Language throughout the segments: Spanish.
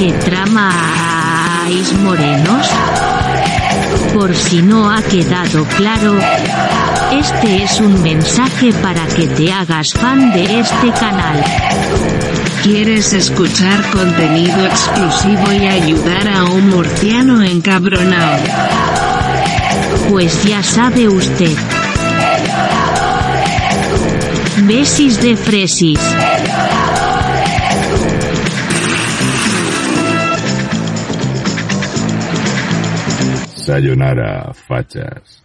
¿Qué tramáis morenos? Por si no ha quedado claro, este es un mensaje para que te hagas fan de este canal. ¿Quieres escuchar contenido exclusivo y ayudar a un murciano encabronado? Pues ya sabe usted. Besis de fresis. Sayonara, fachas.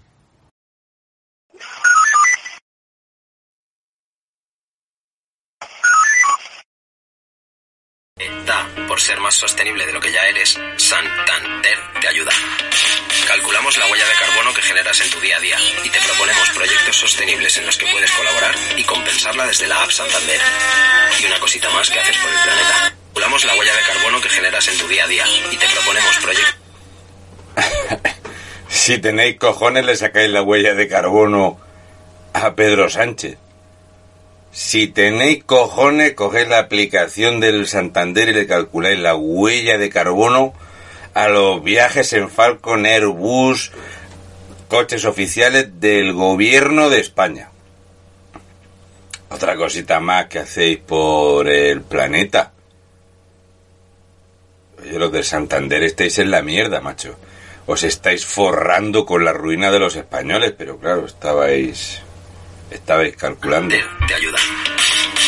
Por ser más sostenible de lo que ya eres, Santander te ayuda. Calculamos la huella de carbono que generas en tu día a día y te proponemos proyectos sostenibles en los que puedes colaborar y compensarla desde la app Santander. Y una cosita más que haces por el planeta. Calculamos la huella de carbono que generas en tu día a día y te proponemos proyectos... Si tenéis cojones le sacáis la huella de carbono a Pedro Sánchez. Si tenéis cojones, cogéis la aplicación del Santander y le calculáis la huella de carbono a los viajes en Falcon Airbus, coches oficiales del gobierno de España. Otra cosita más que hacéis por el planeta. Oye, los del Santander estáis en la mierda, macho. Os estáis forrando con la ruina de los españoles, pero claro, estabais estabais calculando. Te ayuda.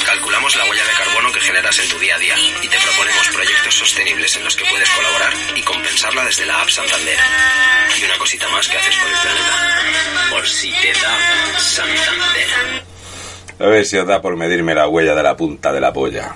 Calculamos la huella de carbono que generas en tu día a día y te proponemos proyectos sostenibles en los que puedes colaborar y compensarla desde la app Santander. Y una cosita más que haces por el planeta. Por si te da Santander. A ver si os da por medirme la huella de la punta de la polla.